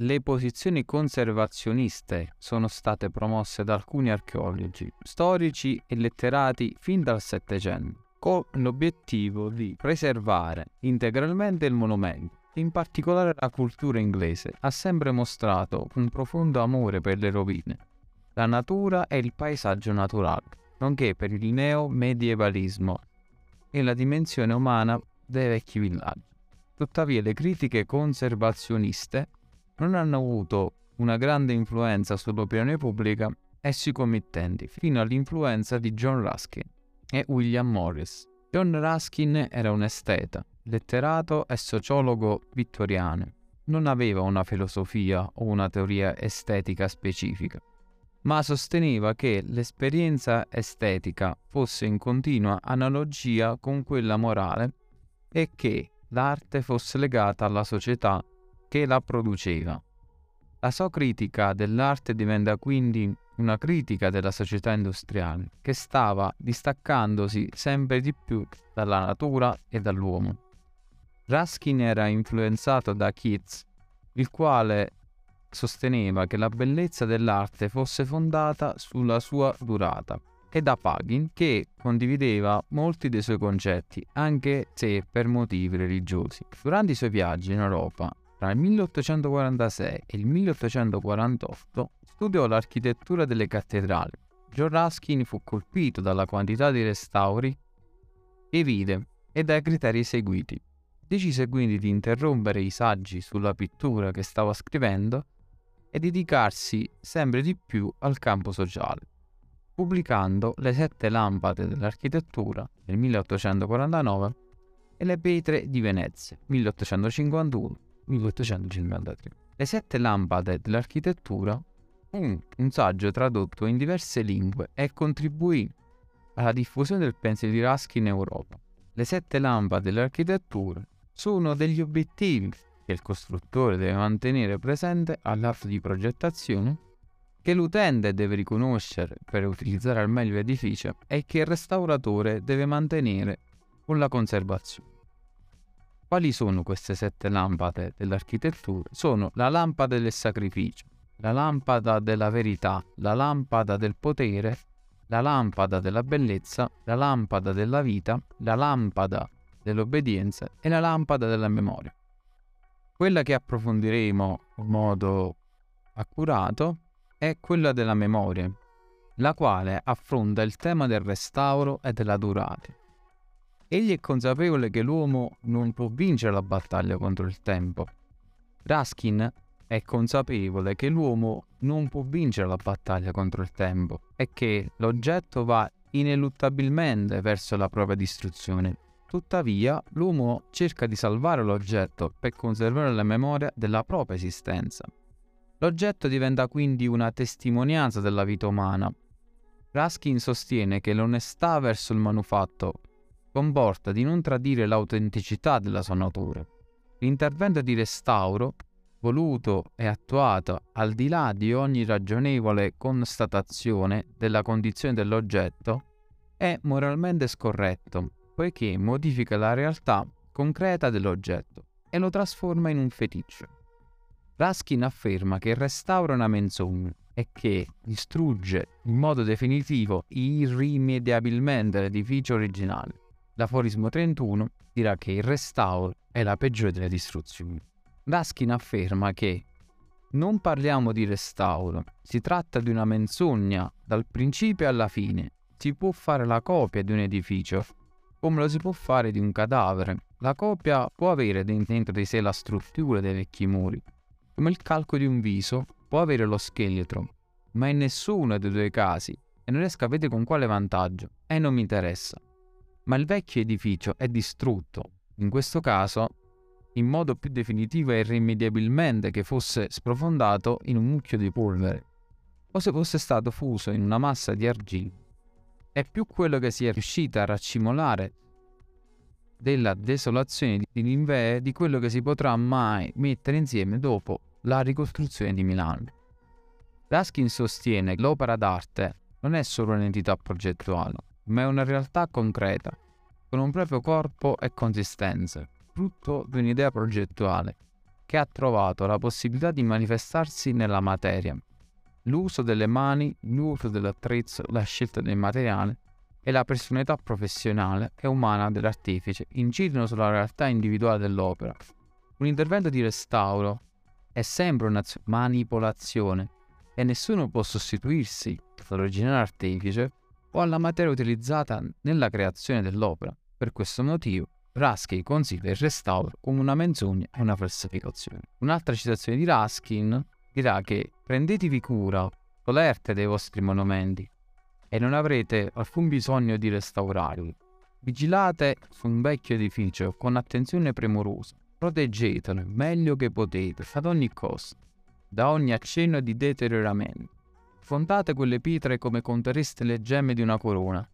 le posizioni conservazioniste sono state promosse da alcuni archeologi, storici e letterati fin dal Settecento, con l'obiettivo di preservare integralmente il monumento. In particolare la cultura inglese ha sempre mostrato un profondo amore per le rovine, la natura e il paesaggio naturale, nonché per il neo-medievalismo e la dimensione umana dei vecchi villaggi. Tuttavia le critiche conservazioniste non hanno avuto una grande influenza sull'opinione pubblica e sui committenti, fino all'influenza di John Ruskin e William Morris. John Ruskin era un esteta, letterato e sociologo vittoriano. Non aveva una filosofia o una teoria estetica specifica, ma sosteneva che l'esperienza estetica fosse in continua analogia con quella morale e che l'arte fosse legata alla società che la produceva. La sua critica dell'arte diventa quindi una critica della società industriale che stava distaccandosi sempre di più dalla natura e dall'uomo. Ruskin era influenzato da Keats, il quale sosteneva che la bellezza dell'arte fosse fondata sulla sua durata, e da Pagin che condivideva molti dei suoi concetti, anche se per motivi religiosi. Durante i suoi viaggi in Europa tra il 1846 e il 1848 studiò l'architettura delle cattedrali. John Ruskin fu colpito dalla quantità di restauri e vide e dai criteri seguiti. Decise quindi di interrompere i saggi sulla pittura che stava scrivendo e dedicarsi sempre di più al campo sociale, pubblicando Le sette lampade dell'architettura nel 1849 e Le pietre di Venezia 1851 1853. Le sette lampade dell'architettura fu un saggio tradotto in diverse lingue e contribuì alla diffusione del pensiero di Ruskin in Europa. Le sette lampade dell'architettura sono degli obiettivi che il costruttore deve mantenere presente all'atto di progettazione, che l'utente deve riconoscere per utilizzare al meglio l'edificio e che il restauratore deve mantenere con la conservazione. Quali sono queste sette lampade dell'architettura? Sono la lampada del sacrificio, la lampada della verità, la lampada del potere, la lampada della bellezza, la lampada della vita, la lampada dell'obbedienza e la lampada della memoria. Quella che approfondiremo in modo accurato è quella della memoria, la quale affronta il tema del restauro e della durata. Egli è consapevole che l'uomo non può vincere la battaglia contro il tempo. Raskin è consapevole che l'uomo non può vincere la battaglia contro il tempo e che l'oggetto va ineluttabilmente verso la propria distruzione. Tuttavia, l'uomo cerca di salvare l'oggetto per conservare la memoria della propria esistenza. L'oggetto diventa quindi una testimonianza della vita umana. Raskin sostiene che l'onestà verso il manufatto comporta di non tradire l'autenticità della sua natura. L'intervento di restauro, voluto e attuato al di là di ogni ragionevole constatazione della condizione dell'oggetto, è moralmente scorretto, poiché modifica la realtà concreta dell'oggetto e lo trasforma in un feticcio. Raskin afferma che il restauro è una menzogna e che distrugge in modo definitivo irrimediabilmente l'edificio originale. L'aforismo 31 dirà che il restauro è la peggiore delle distruzioni. Raskin afferma che non parliamo di restauro, si tratta di una menzogna dal principio alla fine. Si può fare la copia di un edificio come lo si può fare di un cadavere. La copia può avere dentro di sé la struttura dei vecchi muri, come il calco di un viso può avere lo scheletro, ma in nessuno dei due casi, e non riesco a vedere con quale vantaggio, e non mi interessa ma il vecchio edificio è distrutto, in questo caso in modo più definitivo e irrimediabilmente che fosse sprofondato in un mucchio di polvere, o se fosse stato fuso in una massa di argilla. È più quello che si è riuscita a raccimolare della desolazione di Ninveh di quello che si potrà mai mettere insieme dopo la ricostruzione di Milano. Raskin sostiene che l'opera d'arte non è solo un'entità progettuale, ma è una realtà concreta, con un proprio corpo e consistenza, frutto di un'idea progettuale, che ha trovato la possibilità di manifestarsi nella materia. L'uso delle mani, l'uso dell'attrezzo, la scelta del materiale e la personalità professionale e umana dell'artefice incidono sulla realtà individuale dell'opera. Un intervento di restauro è sempre una manipolazione e nessuno può sostituirsi all'originale artefice o alla materia utilizzata nella creazione dell'opera. Per questo motivo, Ruskin considera il restauro come una menzogna e una falsificazione. Un'altra citazione di Ruskin dirà che prendetevi cura, solerte dei vostri monumenti, e non avrete alcun bisogno di restaurarli. Vigilate su un vecchio edificio con attenzione premurosa, proteggetelo meglio che potete, ad ogni costo, da ogni accenno di deterioramento. Fondate quelle pietre come contereste le gemme di una corona.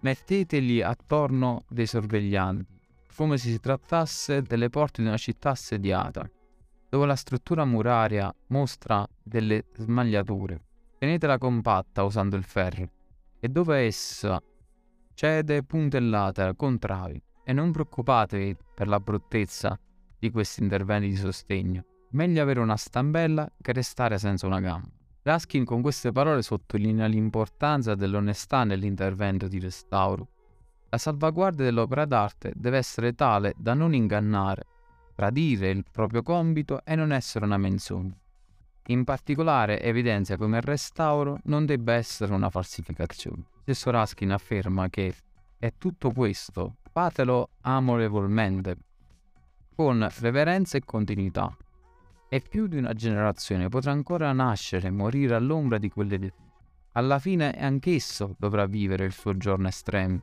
Metteteli attorno dei sorveglianti, come se si trattasse delle porte di una città assediata, dove la struttura muraria mostra delle smagliature. Tenetela compatta usando il ferro e dove essa cede puntellata con travi e non preoccupatevi per la bruttezza di questi interventi di sostegno. Meglio avere una stambella che restare senza una gamba. Raskin con queste parole sottolinea l'importanza dell'onestà nell'intervento di restauro. La salvaguardia dell'opera d'arte deve essere tale da non ingannare, tradire il proprio compito e non essere una menzogna. In particolare evidenzia come il restauro non debba essere una falsificazione. Stesso Raskin afferma che è tutto questo, fatelo amorevolmente, con reverenza e continuità. E più di una generazione potrà ancora nascere e morire all'ombra di quell'edificio. Alla fine anch'esso dovrà vivere il suo giorno estremo,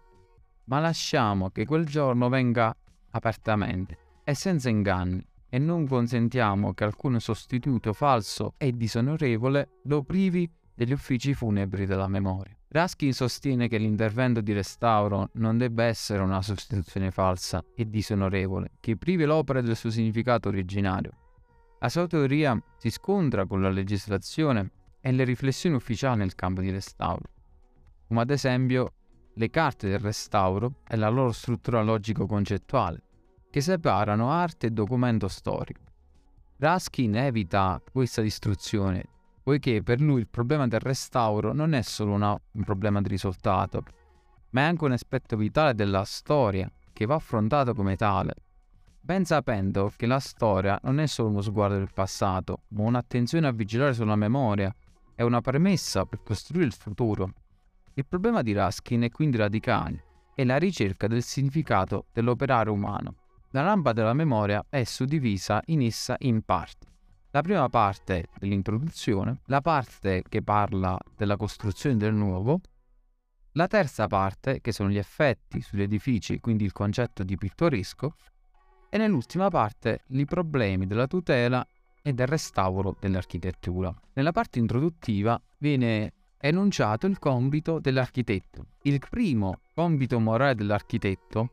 ma lasciamo che quel giorno venga apertamente e senza inganni e non consentiamo che alcun sostituto falso e disonorevole lo privi degli uffici funebri della memoria. Raskin sostiene che l'intervento di restauro non debba essere una sostituzione falsa e disonorevole che privi l'opera del suo significato originario. La sua teoria si scontra con la legislazione e le riflessioni ufficiali nel campo di restauro, come ad esempio le carte del restauro e la loro struttura logico-concettuale, che separano arte e documento storico. Raskin evita questa distruzione, poiché per lui il problema del restauro non è solo una, un problema di risultato, ma è anche un aspetto vitale della storia che va affrontato come tale, ben sapendo che la storia non è solo uno sguardo del passato, ma un'attenzione a vigilare sulla memoria è una premessa per costruire il futuro. Il problema di Raskin è quindi radicale, è la ricerca del significato dell'operare umano. La lampada della memoria è suddivisa in essa in parti. La prima parte dell'introduzione, la parte che parla della costruzione del nuovo, la terza parte, che sono gli effetti sugli edifici, quindi il concetto di pittoresco, e nell'ultima parte i problemi della tutela e del restauro dell'architettura. Nella parte introduttiva viene enunciato il compito dell'architetto. Il primo compito morale dell'architetto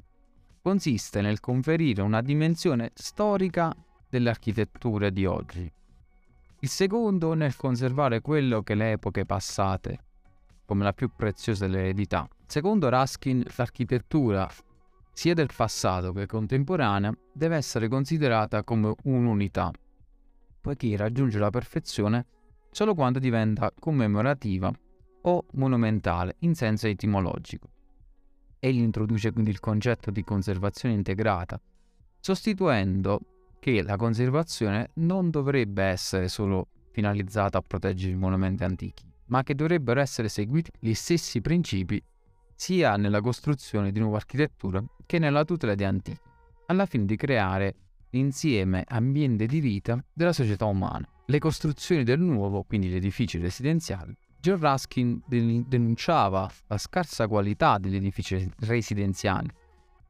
consiste nel conferire una dimensione storica delle architetture di oggi. Il secondo nel conservare quello che le epoche passate, come la più preziosa dell'eredità. Secondo Raskin, l'architettura, sia del passato che contemporanea, deve essere considerata come un'unità, poiché raggiunge la perfezione solo quando diventa commemorativa o monumentale in senso etimologico. Egli introduce quindi il concetto di conservazione integrata, sostituendo che la conservazione non dovrebbe essere solo finalizzata a proteggere i monumenti antichi, ma che dovrebbero essere seguiti gli stessi principi sia nella costruzione di nuova architettura che nella tutela di antichi, alla fine di creare l'insieme ambiente di vita della società umana. Le costruzioni del nuovo, quindi gli edifici residenziali, John Ruskin denunciava la scarsa qualità degli edifici residenziali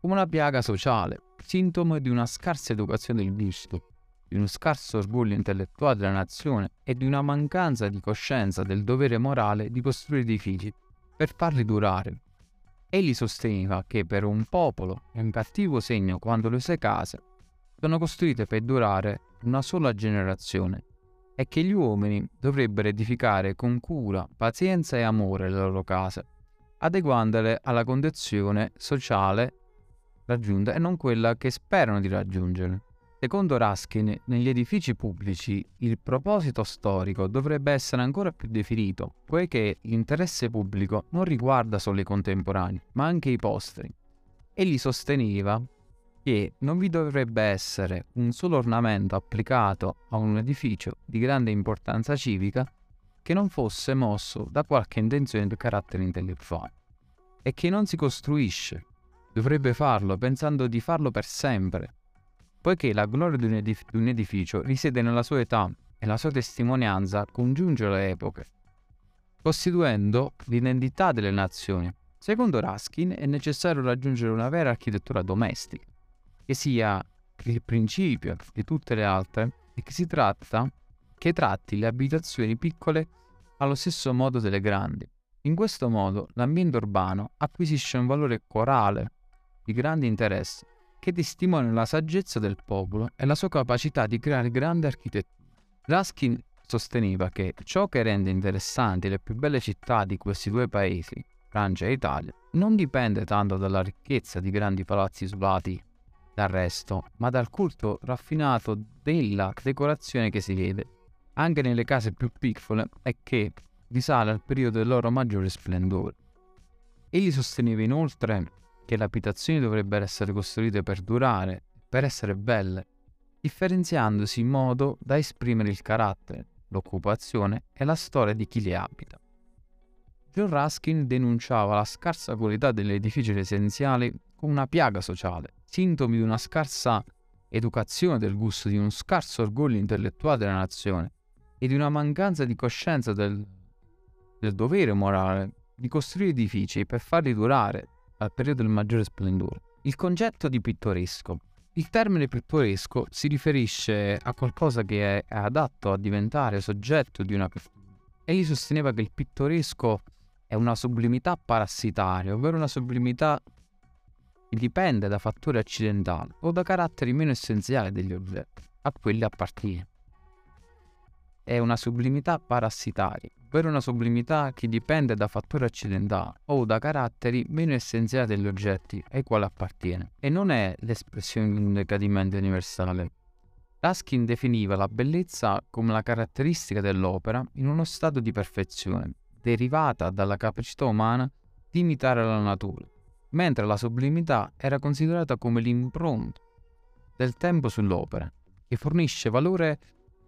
come una piaga sociale, sintomo di una scarsa educazione del gusto, di uno scarso orgoglio intellettuale della nazione e di una mancanza di coscienza del dovere morale di costruire edifici per farli durare. Egli sosteneva che per un popolo è un cattivo segno quando le sue case sono costruite per durare una sola generazione è che gli uomini dovrebbero edificare con cura, pazienza e amore le loro case, adeguandole alla condizione sociale raggiunta e non quella che sperano di raggiungere. Secondo Raskin, negli edifici pubblici il proposito storico dovrebbe essere ancora più definito, poiché l'interesse pubblico non riguarda solo i contemporanei, ma anche i posteri. Egli sosteneva che non vi dovrebbe essere un solo ornamento applicato a un edificio di grande importanza civica che non fosse mosso da qualche intenzione di carattere intellettuale e che non si costruisce. Dovrebbe farlo pensando di farlo per sempre, poiché la gloria di un, edif- di un edificio risiede nella sua età e la sua testimonianza congiunge le epoche, costituendo l'identità delle nazioni. Secondo Raskin è necessario raggiungere una vera architettura domestica, che sia il principio di tutte le altre e che tratta che tratti le abitazioni piccole allo stesso modo delle grandi. In questo modo l'ambiente urbano acquisisce un valore corale di grande interesse che testimonia la saggezza del popolo e la sua capacità di creare grande architettura. Raskin sosteneva che ciò che rende interessanti le più belle città di questi due paesi, Francia e Italia, non dipende tanto dalla ricchezza di grandi palazzi isolati dal resto, ma dal culto raffinato della decorazione che si vede anche nelle case più piccole e che risale al periodo del loro maggiore splendore. Egli sosteneva inoltre che le abitazioni dovrebbero essere costruite per durare, per essere belle, differenziandosi in modo da esprimere il carattere, l'occupazione e la storia di chi le abita. John Ruskin denunciava la scarsa qualità degli edifici residenziali come una piaga sociale, sintomi di una scarsa educazione del gusto, di uno scarso orgoglio intellettuale della nazione e di una mancanza di coscienza del, del dovere morale di costruire edifici per farli durare al periodo del maggiore splendore. Il concetto di pittoresco. Il termine pittoresco si riferisce a qualcosa che è adatto a diventare soggetto di una pittura. Egli sosteneva che il pittoresco è una sublimità parassitaria, ovvero una sublimità che dipende da fattori accidentali o da caratteri meno essenziali degli oggetti, a quelli appartiene. È una sublimità parassitaria, ovvero una sublimità che dipende da fattori accidentali o da caratteri meno essenziali degli oggetti ai quali appartiene, e non è l'espressione di un decadimento universale. Raskin definiva la bellezza come la caratteristica dell'opera in uno stato di perfezione, derivata dalla capacità umana di imitare la natura, mentre la sublimità era considerata come l'impronta del tempo sull'opera, che fornisce valore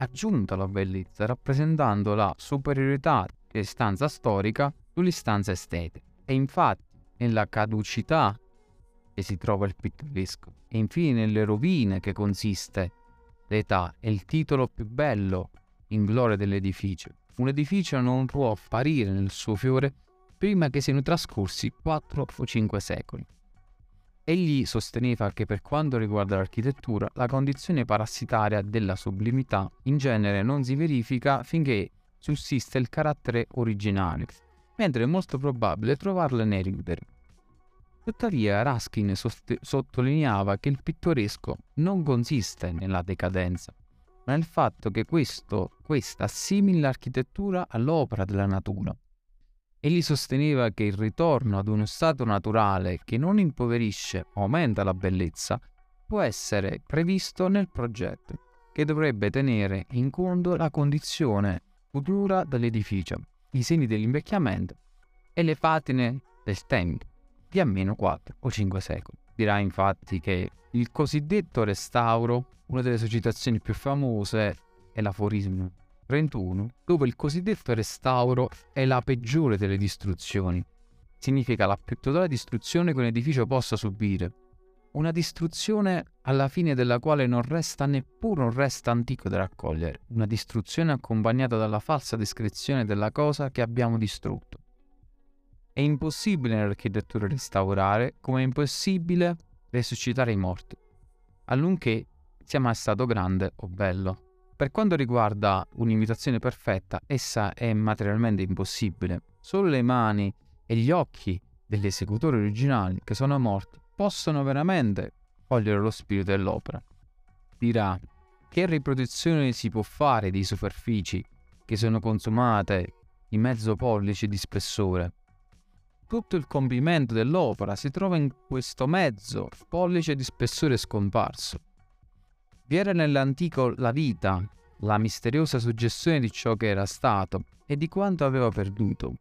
aggiunta alla bellezza, rappresentando la superiorità dell'istanza storica sull'istanza estetica. E infatti, nella caducità che si trova il pittoresco, e infine nelle rovine che consiste l'età è il titolo più bello in gloria dell'edificio. Un edificio non può apparire nel suo fiore prima che siano trascorsi 4 o 5 secoli. Egli sosteneva che per quanto riguarda l'architettura, la condizione parassitaria della sublimità in genere non si verifica finché sussiste il carattere originale, mentre è molto probabile trovarlo nei ruderi. Tuttavia Raskin sost- sottolineava che il pittoresco non consiste nella decadenza, ma nel fatto che questo, questa assimili l'architettura all'opera della natura Egli sosteneva che il ritorno ad uno stato naturale che non impoverisce o aumenta la bellezza può essere previsto nel progetto, che dovrebbe tenere in conto la condizione futura dell'edificio, i segni dell'invecchiamento e le patine del tempo di almeno 4 o 5 secoli. Dirà infatti che il cosiddetto restauro, una delle societazioni più famose, è l'aforismo 31, dove il cosiddetto restauro è la peggiore delle distruzioni. Significa la più totale distruzione che un edificio possa subire. Una distruzione alla fine della quale non resta neppure un resto antico da raccogliere, una distruzione accompagnata dalla falsa descrizione della cosa che abbiamo distrutto. È impossibile nell'architettura restaurare, come è impossibile resuscitare i morti, allunché sia mai stato grande o bello. Per quanto riguarda un'imitazione perfetta, essa è materialmente impossibile. Solo le mani e gli occhi degli esecutori originali che sono morti possono veramente cogliere lo spirito dell'opera. Dirà che riproduzione si può fare di superfici che sono consumate di mezzo pollice di spessore. Tutto il compimento dell'opera si trova in questo mezzo pollice di spessore scomparso Vi era nell'antico la vita, la misteriosa suggestione di ciò che era stato e di quanto aveva perduto,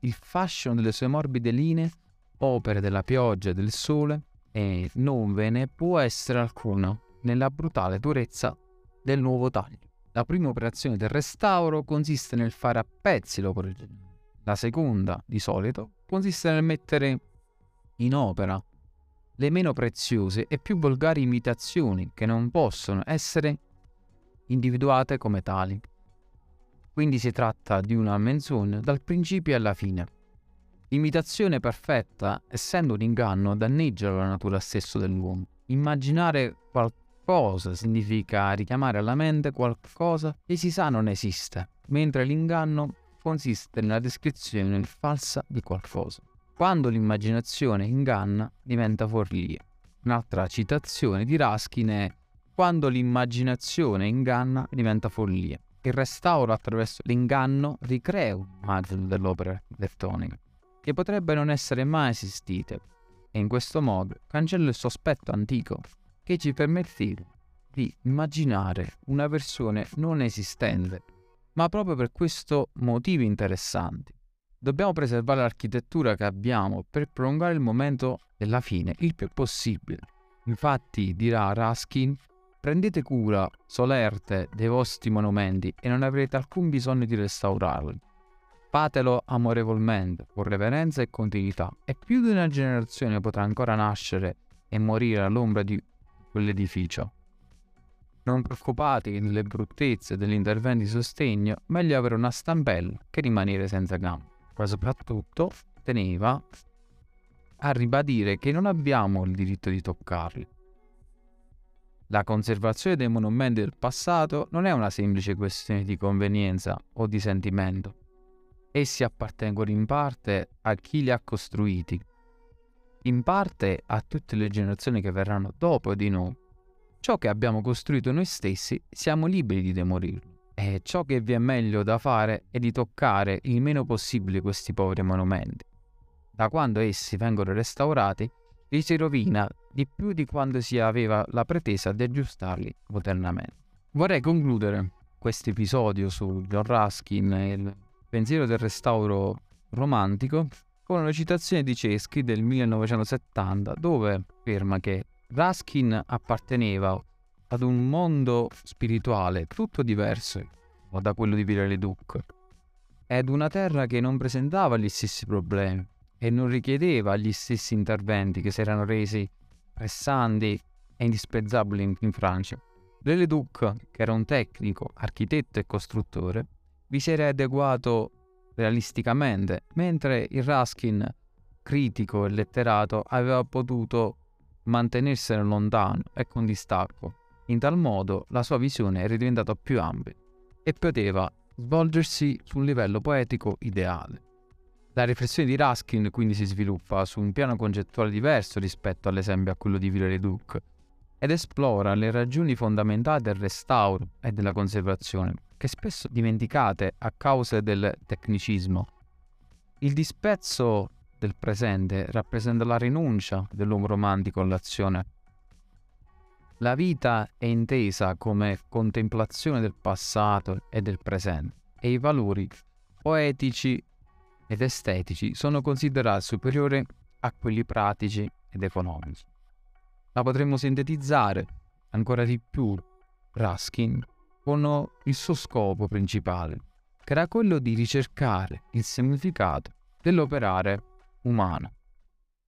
il fascino delle sue morbide linee, opere della pioggia e del sole, e non ve ne può essere alcuno nella brutale durezza del nuovo taglio. La prima operazione del restauro consiste nel fare a pezzi l'opera originale. La seconda, di solito, consiste nel mettere in opera le meno preziose e più volgari imitazioni che non possono essere individuate come tali. Quindi si tratta di una menzogna dal principio alla fine. L'imitazione perfetta, essendo un inganno, danneggia la natura stessa dell'uomo. Immaginare qualcosa significa richiamare alla mente qualcosa che si sa non esiste, mentre l'inganno consiste nella descrizione falsa di qualcosa. Quando l'immaginazione inganna, diventa follia. Un'altra citazione di Raskin è quando l'immaginazione inganna, diventa follia. Il restauro attraverso l'inganno ricrea un'immagine dell'opera architettonica che potrebbe non essere mai esistite e in questo modo cancella il sospetto antico che ci permetteva di immaginare una versione non esistente ma proprio per questo motivi interessanti. Dobbiamo preservare l'architettura che abbiamo per prolungare il momento della fine il più possibile. Infatti, dirà Raskin, prendete cura, solerte, dei vostri monumenti e non avrete alcun bisogno di restaurarli. Fatelo amorevolmente, con reverenza e continuità, e più di una generazione potrà ancora nascere e morire all'ombra di quell'edificio. Non preoccupati delle bruttezze degli interventi di sostegno, meglio avere una stampella che rimanere senza gambe. Ma soprattutto teneva a ribadire che non abbiamo il diritto di toccarli. La conservazione dei monumenti del passato non è una semplice questione di convenienza o di sentimento. Essi appartengono in parte a chi li ha costruiti, in parte a tutte le generazioni che verranno dopo di noi ciò che abbiamo costruito noi stessi siamo liberi di demorirlo. E ciò che vi è meglio da fare è di toccare il meno possibile questi poveri monumenti. Da quando essi vengono restaurati, li si rovina di più di quando si aveva la pretesa di aggiustarli modernamente. Vorrei concludere questo episodio su John Ruskin e il pensiero del restauro romantico con una citazione di Ceschi del 1970 dove afferma che Raskin apparteneva ad un mondo spirituale tutto diverso da quello di Villareduc ed una terra che non presentava gli stessi problemi e non richiedeva gli stessi interventi che si erano resi pressanti e indispensabili in, in Francia. Leduc, che era un tecnico, architetto e costruttore, vi si era adeguato realisticamente, mentre il Raskin, critico e letterato, aveva potuto mantenersene lontano e con distacco. In tal modo la sua visione era diventata più ampia e poteva svolgersi su un livello poetico ideale. La riflessione di Raskin quindi si sviluppa su un piano concettuale diverso rispetto all'esempio a quello di Villers-le-Duc ed esplora le ragioni fondamentali del restauro e della conservazione, che spesso dimenticate a causa del tecnicismo. Il dispezzo del presente rappresenta la rinuncia dell'uomo romantico all'azione. La vita è intesa come contemplazione del passato e del presente e i valori poetici ed estetici sono considerati superiori a quelli pratici ed economici. La potremmo sintetizzare ancora di più Ruskin con il suo scopo principale, che era quello di ricercare il significato dell'operare umana.